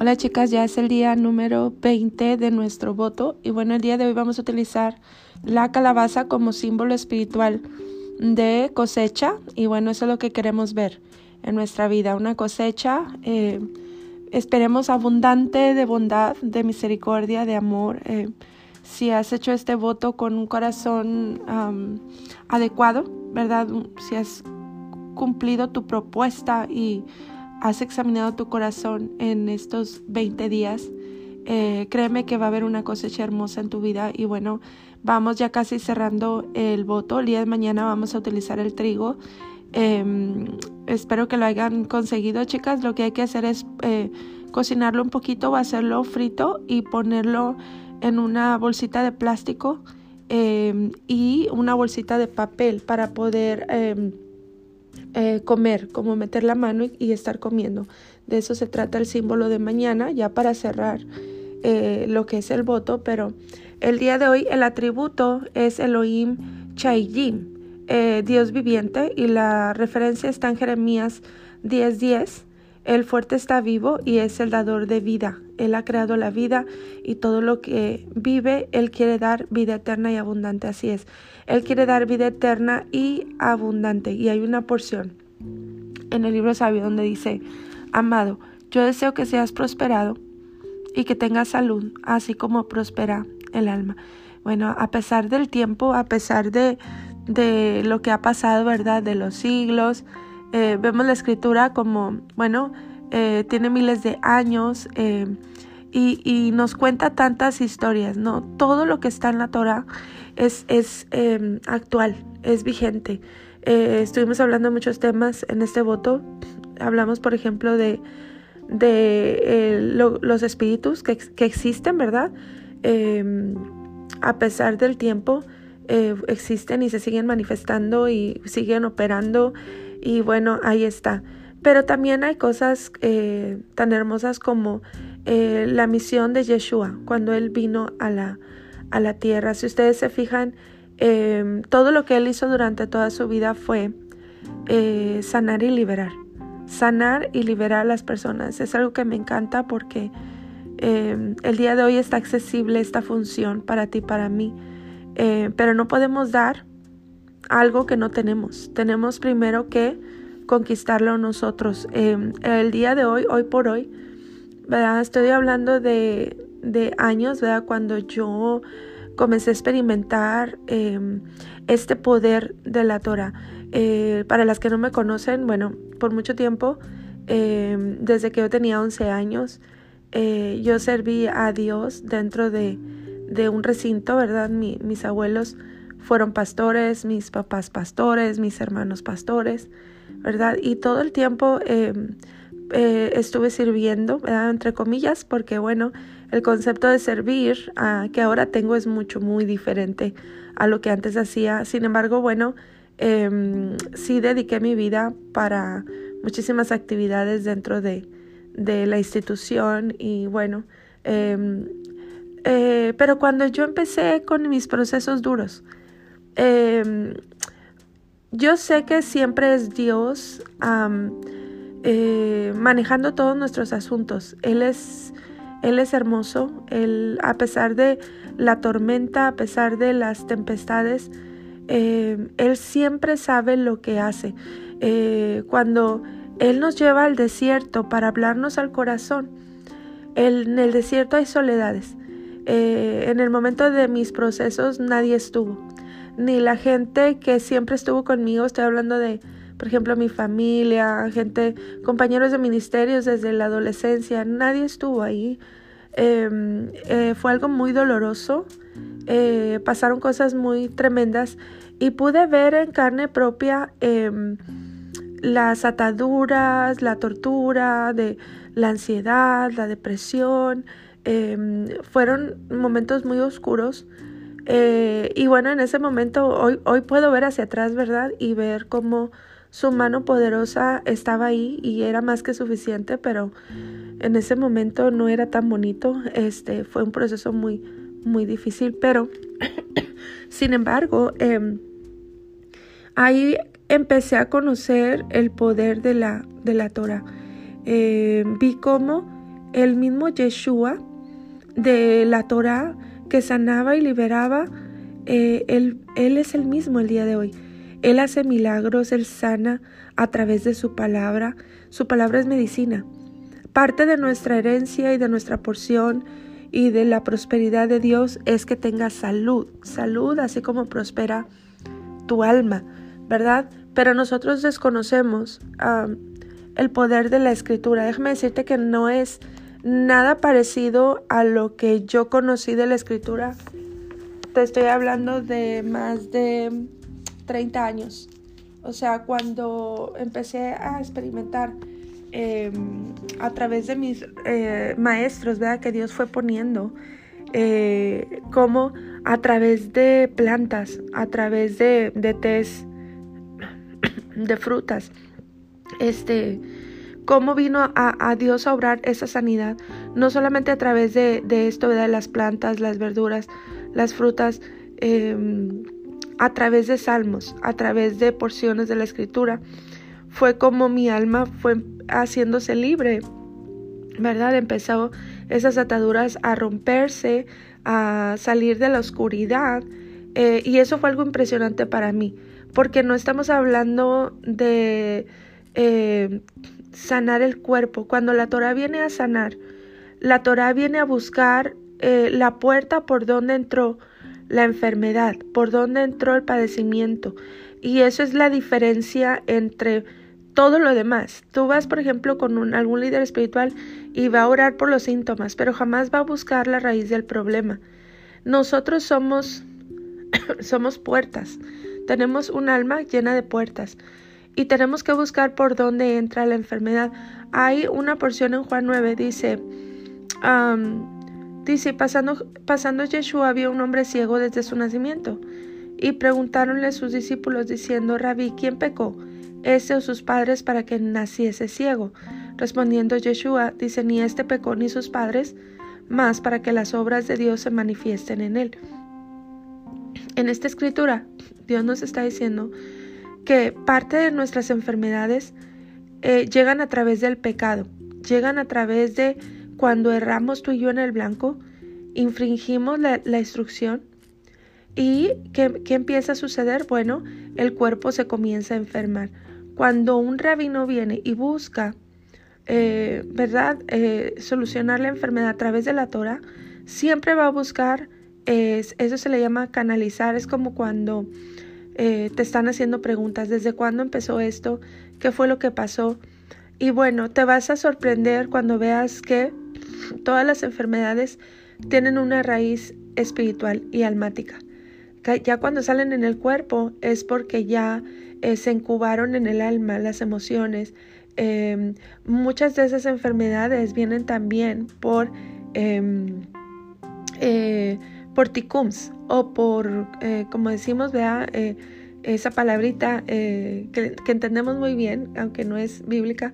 Hola chicas, ya es el día número 20 de nuestro voto y bueno, el día de hoy vamos a utilizar la calabaza como símbolo espiritual de cosecha y bueno, eso es lo que queremos ver en nuestra vida, una cosecha, eh, esperemos abundante de bondad, de misericordia, de amor. Eh, si has hecho este voto con un corazón adecuado, ¿verdad? Si has cumplido tu propuesta y has examinado tu corazón en estos 20 días, eh, créeme que va a haber una cosecha hermosa en tu vida y bueno, vamos ya casi cerrando el voto. El día de mañana vamos a utilizar el trigo. Em, espero que lo hayan conseguido, chicas. Lo que hay que hacer es eh, cocinarlo un poquito hacerlo frito y ponerlo en una bolsita de plástico em, y una bolsita de papel para poder em, eh, comer, como meter la mano y, estar comiendo. De eso se trata el símbolo de mañana, ya para cerrar eh, lo que es el voto, pero el día de hoy el atributo es Elohim Chayim, eh, Dios viviente, y la referencia está en Jeremías 10:10. El fuerte está vivo y es el dador de vida. Él ha creado la vida y todo lo que vive, Él quiere dar vida eterna y abundante. Así es. Él quiere dar vida eterna y abundante. Y hay una porción en el libro sabio donde dice, amado, yo deseo que seas prosperado y que tengas salud, así como prospera el alma. Bueno, a pesar del tiempo, a pesar de, de lo que ha pasado, ¿verdad? De los siglos, eh, vemos la escritura como, bueno, eh, tiene miles de años eh, y, nos cuenta tantas historias, ¿no? Todo lo que está en la Torah es, es em, actual, es vigente. estuvimos hablando de muchos temas en este voto. Hablamos, por ejemplo, de, de los espíritus que, que, existen, ¿verdad? Em, a pesar del tiempo, existen y se siguen manifestando y siguen operando y bueno, ahí está. Pero también hay cosas eh, tan hermosas como eh, la misión de Yeshua cuando él vino a la, a la tierra. Si ustedes se fijan, em, todo lo que él hizo durante toda su vida fue eh, sanar y liberar. Sanar y liberar a las personas. Es algo que me encanta porque em, el día de hoy está accesible esta función para ti, para mí. pero no podemos dar algo que no tenemos. Tenemos primero que conquistarlo nosotros. Em, el día de hoy, hoy por hoy. Estoy hablando de, de años, ¿verdad? Cuando yo comencé a experimentar em, este poder de la Torah. Eh, para las que no me conocen, bueno, por mucho tiempo, em, desde que yo tenía 11 años, eh, yo serví a Dios dentro de, de un recinto, ¿verdad? mis abuelos fueron pastores, mis papás pastores, mis hermanos pastores, ¿verdad? Y todo el tiempo em, eh, estuve sirviendo, ¿verdad? Entre comillas, porque bueno, el concepto de servir ah, que ahora tengo es mucho, muy diferente a lo que antes hacía. Sin embargo, bueno, em, sí dediqué mi vida para muchísimas actividades dentro de, de la institución y bueno, em, eh, pero cuando yo empecé con mis procesos duros, Em, yo sé que siempre es Dios eh, manejando todos nuestros asuntos. Él es, Él es hermoso. Él, a pesar de la tormenta, a pesar de las tempestades, em, Él siempre sabe lo que hace. Eh, cuando Él nos lleva al desierto para hablarnos al corazón, en el desierto hay soledades. Eh, en el momento de mis procesos nadie estuvo ni la gente que siempre estuvo conmigo, estoy hablando de, por ejemplo, mi familia, gente, compañeros de ministerios desde la adolescencia, nadie estuvo ahí. Em, eh, fue algo muy doloroso, eh, pasaron cosas muy tremendas y pude ver en carne propia em, las ataduras, la tortura, de la ansiedad, la depresión. Em, fueron momentos muy oscuros eh, y bueno, en ese momento, hoy, hoy puedo ver hacia atrás, ¿verdad? Y ver cómo su mano poderosa estaba ahí y era más que suficiente, pero en ese momento no era tan bonito. Este fue un proceso muy, muy difícil, pero sin embargo, em, ahí empecé a conocer el poder de la, de la Torah. Eh, vi cómo el mismo Yeshua de la Torah que sanaba y liberaba, eh, él, él es el mismo el día de hoy. Él hace milagros, Él sana a través de su palabra. Su palabra es medicina. Parte de nuestra herencia y de nuestra porción y de la prosperidad de Dios es que tengas salud. Salud así como prospera tu alma, ¿verdad? Pero nosotros desconocemos el poder de la escritura. Déjame decirte que no es nada parecido a lo que yo conocí de la escritura. Te estoy hablando de más de 30 años. O sea, cuando empecé a experimentar em, a través de mis eh, maestros, ¿verdad? Que Dios fue poniendo, eh, como a través de plantas, a través de, de de frutas, este, cómo vino a, Dios a obrar esa sanidad, no solamente a través de, esto, de las plantas, las verduras, las frutas, em, a través de salmos, a través de porciones de la escritura. Fue como mi alma fue haciéndose libre, ¿verdad? Empezó esas ataduras a romperse, a salir de la oscuridad. Eh, y eso fue algo impresionante para mí, porque no estamos hablando de eh, sanar el cuerpo. Cuando la Torah viene a sanar, la Torah viene a buscar eh, la puerta por donde entró la enfermedad, por donde entró el padecimiento. Y eso es la diferencia entre todo lo demás. Tú vas, por ejemplo, con algún líder espiritual y va a orar por los síntomas, pero jamás va a buscar la raíz del problema. Nosotros somos, somos puertas. Tenemos un alma llena de puertas y tenemos que buscar por dónde entra la enfermedad. Hay una porción en Juan 9, dice, Dice, pasando, pasando Yeshua había un hombre ciego desde su nacimiento. Y preguntaronle a sus discípulos diciendo, Rabí, ¿quién pecó? ¿Ese o sus padres para que naciese ciego? Respondiendo Yeshua, dice, ni este pecó ni sus padres, más para que las obras de Dios se manifiesten en él. En esta escritura, Dios nos está diciendo que parte de nuestras enfermedades eh, llegan a través del pecado, llegan a través de cuando erramos tú y yo en el blanco, infringimos la, instrucción y ¿qué, empieza a suceder? Bueno, el cuerpo se comienza a enfermar. Cuando un rabino viene y busca, eh, ¿verdad?, eh, solucionar la enfermedad a través de la Torah, siempre va a buscar, eso se le llama canalizar, es como cuando eh, te están haciendo preguntas, ¿desde cuándo empezó esto? ¿Qué fue lo que pasó? Y bueno, te vas a sorprender cuando veas que todas las enfermedades tienen una raíz espiritual y almática. Ya cuando salen en el cuerpo es porque ya eh, se incubaron en el alma las emociones. Em, muchas de esas enfermedades vienen también por, em, eh, por ticums o por, eh, como decimos, vea, esa palabrita que, que entendemos muy bien, aunque no es bíblica,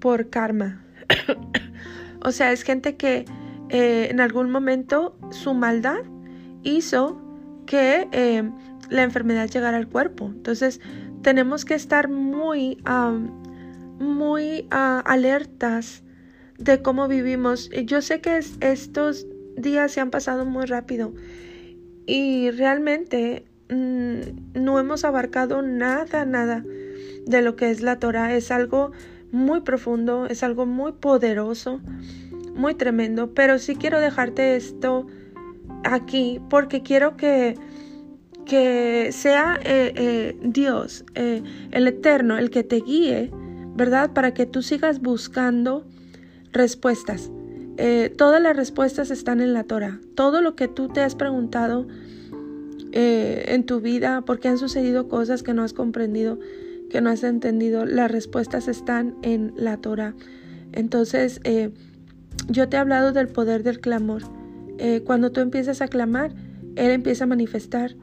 por karma. O sea, es gente que eh, en algún momento su maldad hizo que eh, la enfermedad llegara al cuerpo. Entonces, tenemos que estar muy, muy ah, alertas de cómo vivimos. Yo sé que estos días se han pasado muy rápido y realmente mm, no hemos abarcado nada, nada de lo que es la Torah. Es algo muy profundo, es algo muy poderoso, muy tremendo, pero sí quiero dejarte esto aquí porque quiero que, que sea eh, eh, Dios, eh, el Eterno, el que te guíe, ¿verdad? Para que tú sigas buscando respuestas. Todas las respuestas están en la Torah. Todo lo que tú te has preguntado en tu vida, porque han sucedido cosas que no has comprendido, que no has entendido, las respuestas están en la Torah. Entonces, eh, yo te he hablado del poder del clamor. Eh, cuando tú empiezas a clamar, Él empieza a manifestar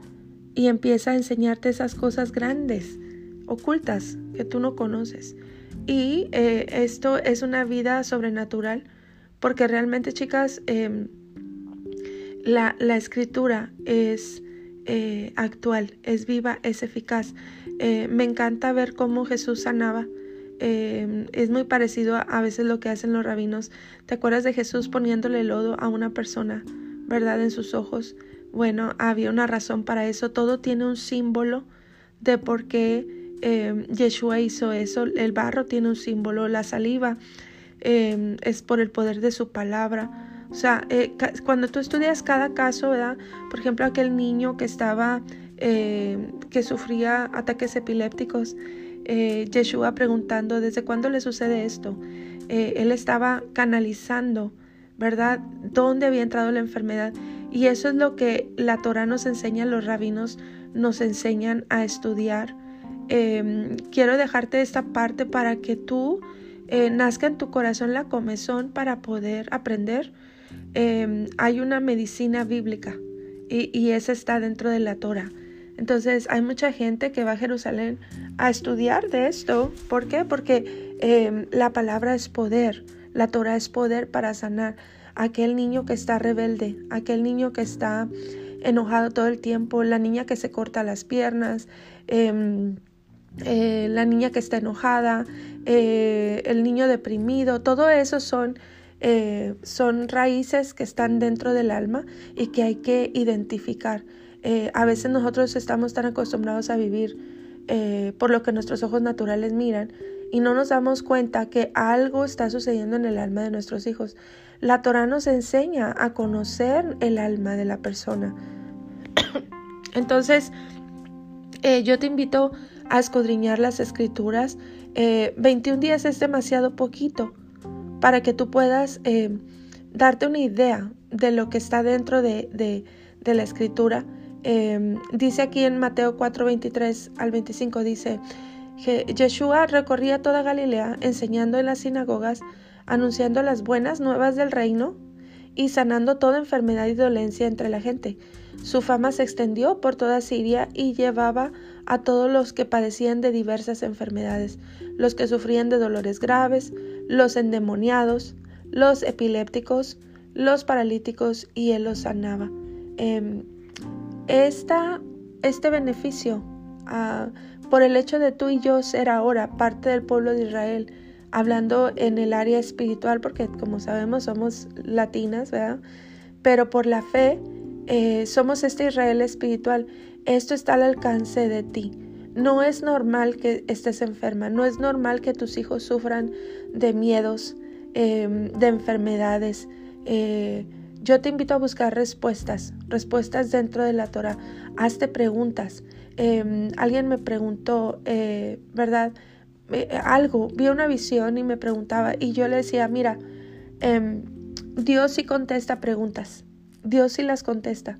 y empieza a enseñarte esas cosas grandes, ocultas, que tú no conoces. Y eh, esto es una vida sobrenatural, porque realmente, chicas, em, la, la, escritura es actual, es viva, es eficaz. Eh, me encanta ver cómo Jesús sanaba Em, es muy parecido a, a veces lo que hacen los rabinos. ¿Te acuerdas de Jesús poniéndole lodo a una persona, verdad, en sus ojos? Bueno, había una razón para eso. Todo tiene un símbolo de por qué eh, Yeshua hizo eso. El barro tiene un símbolo, la saliva em, es por el poder de su palabra. O sea, eh, cuando tú estudias cada caso, ¿verdad? Por ejemplo, aquel niño que estaba, eh, que sufría ataques epilépticos, eh, Yeshua preguntando, ¿desde cuándo le sucede esto? Eh, él estaba canalizando, ¿verdad? ¿Dónde había entrado la enfermedad? Y eso es lo que la Torah nos enseña, los rabinos nos enseñan a estudiar. Em, quiero dejarte esta parte para que tú eh, nazca en tu corazón la comezón para poder aprender. Em, hay una medicina bíblica y, y esa está dentro de la Torah. Entonces hay mucha gente que va a Jerusalén a estudiar de esto. ¿Por qué? Porque em, la palabra es poder, la Torah es poder para sanar aquel niño que está rebelde, aquel niño que está enojado todo el tiempo, la niña que se corta las piernas, em, eh, la niña que está enojada, eh, el niño deprimido, todo eso son, eh, son raíces que están dentro del alma y que hay que identificar. Eh, a veces nosotros estamos tan acostumbrados a vivir por lo que nuestros ojos naturales miran y no nos damos cuenta que algo está sucediendo en el alma de nuestros hijos. La Torah nos enseña a conocer el alma de la persona. Entonces, yo te invito a escudriñar las escrituras. 21 días es demasiado poquito para que tú puedas darte una idea de lo que está dentro de, de la escritura. Em, dice aquí en Mateo 4, 23 al 25, dice, Yeshua recorría toda Galilea enseñando en las sinagogas, anunciando las buenas nuevas del reino y sanando toda enfermedad y dolencia entre la gente. Su fama se extendió por toda Siria y llevaba a todos los que padecían de diversas enfermedades, los que sufrían de dolores graves, los endemoniados, los epilépticos, los paralíticos, y él los sanaba. Em, esta, este beneficio ah, por el hecho de tú y yo ser ahora parte del pueblo de Israel, hablando en el área espiritual, porque como sabemos somos latinas, ¿verdad? Pero por la fe eh, somos este Israel espiritual. Esto está al alcance de ti. No es normal que estés enferma, no es normal que tus hijos sufran de miedos, em, de enfermedades. Eh, yo te invito a buscar respuestas, respuestas dentro de la Torah. Hazte preguntas. Em, alguien me preguntó, eh, ¿verdad? Eh, algo, vi una visión y me preguntaba y yo le decía, mira, em, Dios sí contesta preguntas, Dios sí las contesta.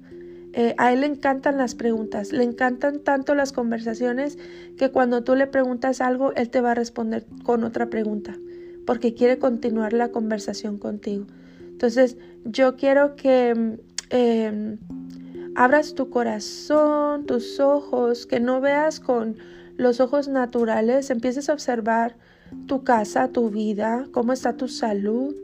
Eh, a Él le encantan las preguntas, le encantan tanto las conversaciones que cuando tú le preguntas algo, Él te va a responder con otra pregunta, porque quiere continuar la conversación contigo. Entonces, yo quiero que em, abras tu corazón, tus ojos, que no veas con los ojos naturales, empieces a observar tu casa, tu vida, cómo está tu salud,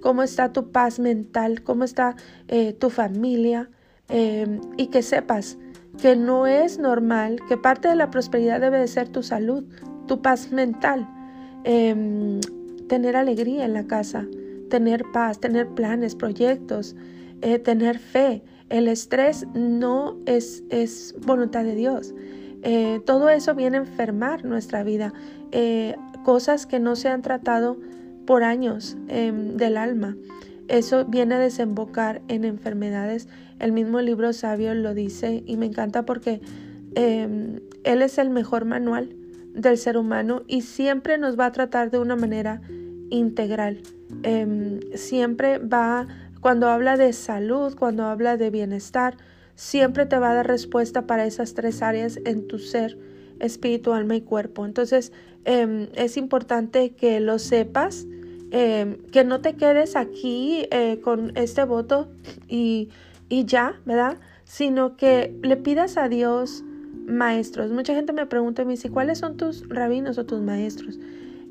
cómo está tu paz mental, cómo está eh, tu familia, em, y que sepas que no es normal, que parte de la prosperidad debe de ser tu salud, tu paz mental, em, tener alegría en la casa, tener paz, tener planes, proyectos, eh, tener fe. El estrés no es, es voluntad de Dios. Eh, todo eso viene a enfermar nuestra vida. Eh, cosas que no se han tratado por años em, del alma. Eso viene a desembocar en enfermedades. El mismo libro sabio lo dice y me encanta porque em, él es el mejor manual del ser humano y siempre nos va a tratar de una manera integral. Em, siempre va, cuando habla de salud, cuando habla de bienestar, siempre te va a dar respuesta para esas tres áreas en tu ser, espíritu, alma y cuerpo. Entonces, em, es importante que lo sepas, em, que no te quedes aquí eh, con este voto y, y ya, ¿verdad? Sino que le pidas a Dios maestros. Mucha gente me pregunta y ¿cuáles son tus rabinos o tus maestros?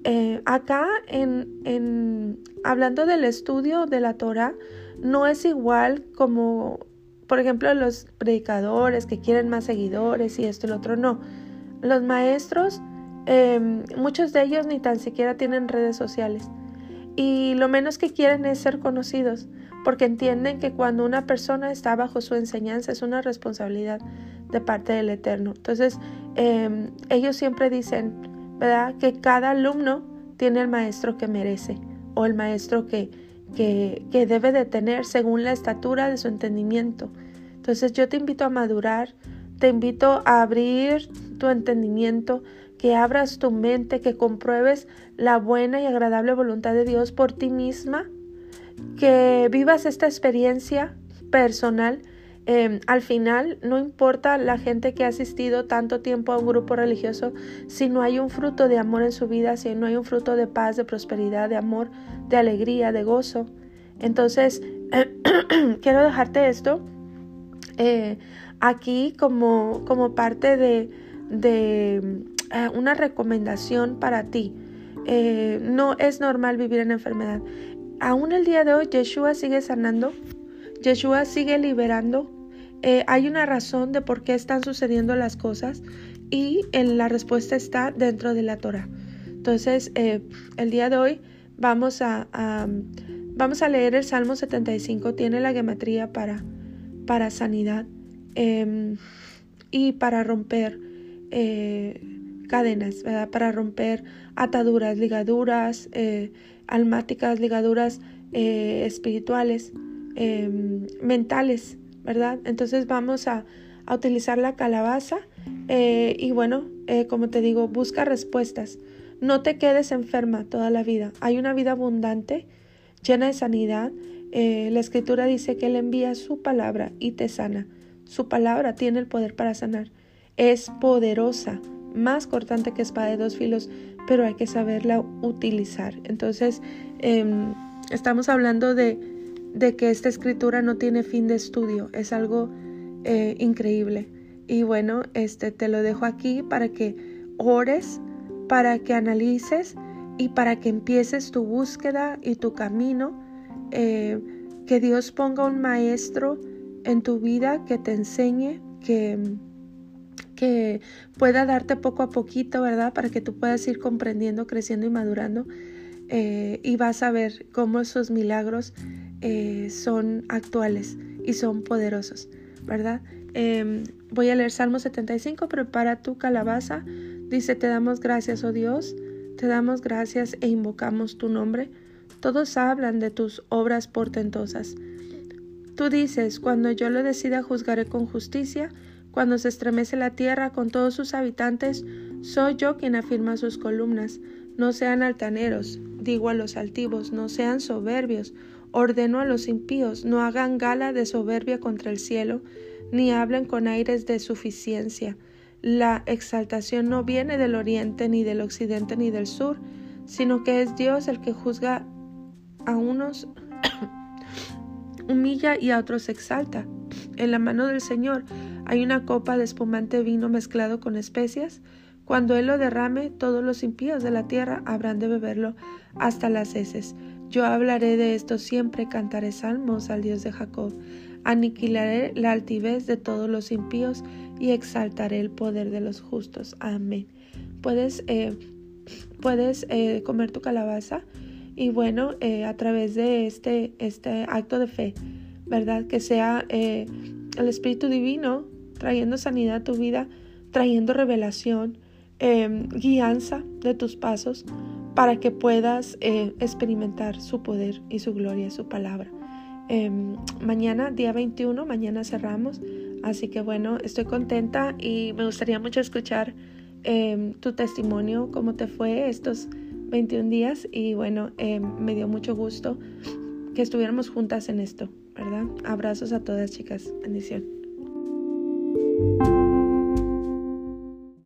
Eh, acá en, hablando del estudio de la Torah, no es igual como, por ejemplo, los predicadores que quieren más seguidores y esto y lo otro, no. Los maestros em, muchos de ellos ni tan siquiera tienen redes sociales y lo menos que quieren es ser conocidos porque entienden que cuando una persona está bajo su enseñanza es una responsabilidad de parte del Eterno. Entonces, em, ellos siempre dicen, ¿verdad? Que cada alumno tiene el maestro que merece o el maestro que, que, que debe de tener según la estatura de su entendimiento. Entonces yo te invito a madurar, te invito a abrir tu entendimiento, que abras tu mente, que compruebes la buena y agradable voluntad de Dios por ti misma, que vivas esta experiencia personal. Em, al final, no importa la gente que ha asistido tanto tiempo a un grupo religioso, si no hay un fruto de amor en su vida, si no hay un fruto de paz, de prosperidad, de amor, de alegría, de gozo. Entonces, quiero dejarte esto eh, aquí como, como parte de, de eh, una recomendación para ti. Eh, no es normal vivir en enfermedad. Aún el día de hoy, Yeshua sigue sanando, Yeshua sigue liberando. Hay una razón de por qué están sucediendo las cosas y en la respuesta está dentro de la Torah. Entonces, el día de hoy vamos a, leer el Salmo 75. Tiene la gematría para sanidad em, y para romper eh, cadenas, para romper ataduras, ligaduras eh, almáticas, ligaduras eh, espirituales, em, mentales, ¿verdad? Entonces vamos a, utilizar la calabaza y bueno, como te digo, busca respuestas. No te quedes enferma toda la vida. Hay una vida abundante, llena de sanidad, eh, la escritura dice que Él envía su palabra y te sana. Su palabra tiene el poder para sanar. Es poderosa, más cortante que espada de dos filos, pero hay que saberla utilizar. Entonces, em, estamos hablando de, de, que esta escritura no tiene fin de estudio. Es algo eh, increíble. Y bueno, este te lo dejo aquí para que ores, para que analices y para que empieces tu búsqueda y tu camino eh, que Dios ponga un maestro en tu vida que te enseñe, que, que pueda darte poco a poquito, ¿verdad? Para que tú puedas ir comprendiendo, creciendo y madurando. Eh, y vas a ver cómo esos milagros eh, son actuales y son poderosos, ¿verdad? Em, voy a leer Salmo 75, prepara tu calabaza. Dice, te damos gracias, oh Dios, te damos gracias e invocamos tu nombre todos hablan de tus obras portentosas. Tú dices, cuando yo lo decida juzgaré con justicia, cuando se estremece la tierra con todos sus habitantes, soy yo quien afirma sus columnas. No sean altaneros, digo a los altivos, no sean soberbios, ordeno a los impíos, no hagan gala de soberbia contra el cielo, ni hablen con aires de suficiencia. La exaltación no viene del oriente, ni del occidente, ni del sur, sino que es Dios el que juzga a unos humilla y a otros exalta. En la mano del Señor hay una copa de espumante vino mezclado con especias. Cuando Él lo derrame, todos los impíos de la tierra habrán de beberlo hasta las heces. Yo hablaré de esto siempre, cantaré salmos al Dios de Jacob. Aniquilaré la altivez de todos los impíos y exaltaré el poder de los justos. Amén. Puedes, eh, puedes eh, comer tu calabaza y bueno, eh, a través de este, este acto de fe, ¿verdad? Que sea el Espíritu Divino trayendo sanidad a tu vida, trayendo revelación, em, guianza de tus pasos para que puedas eh, experimentar su poder y su gloria, su palabra. Em, mañana, día 21, mañana cerramos. Así que bueno, estoy contenta y me gustaría mucho escuchar em, tu testimonio, cómo te fue estos 21 días y bueno, eh, me dio mucho gusto que estuviéramos juntas en esto, ¿verdad? Abrazos a todas chicas, bendición.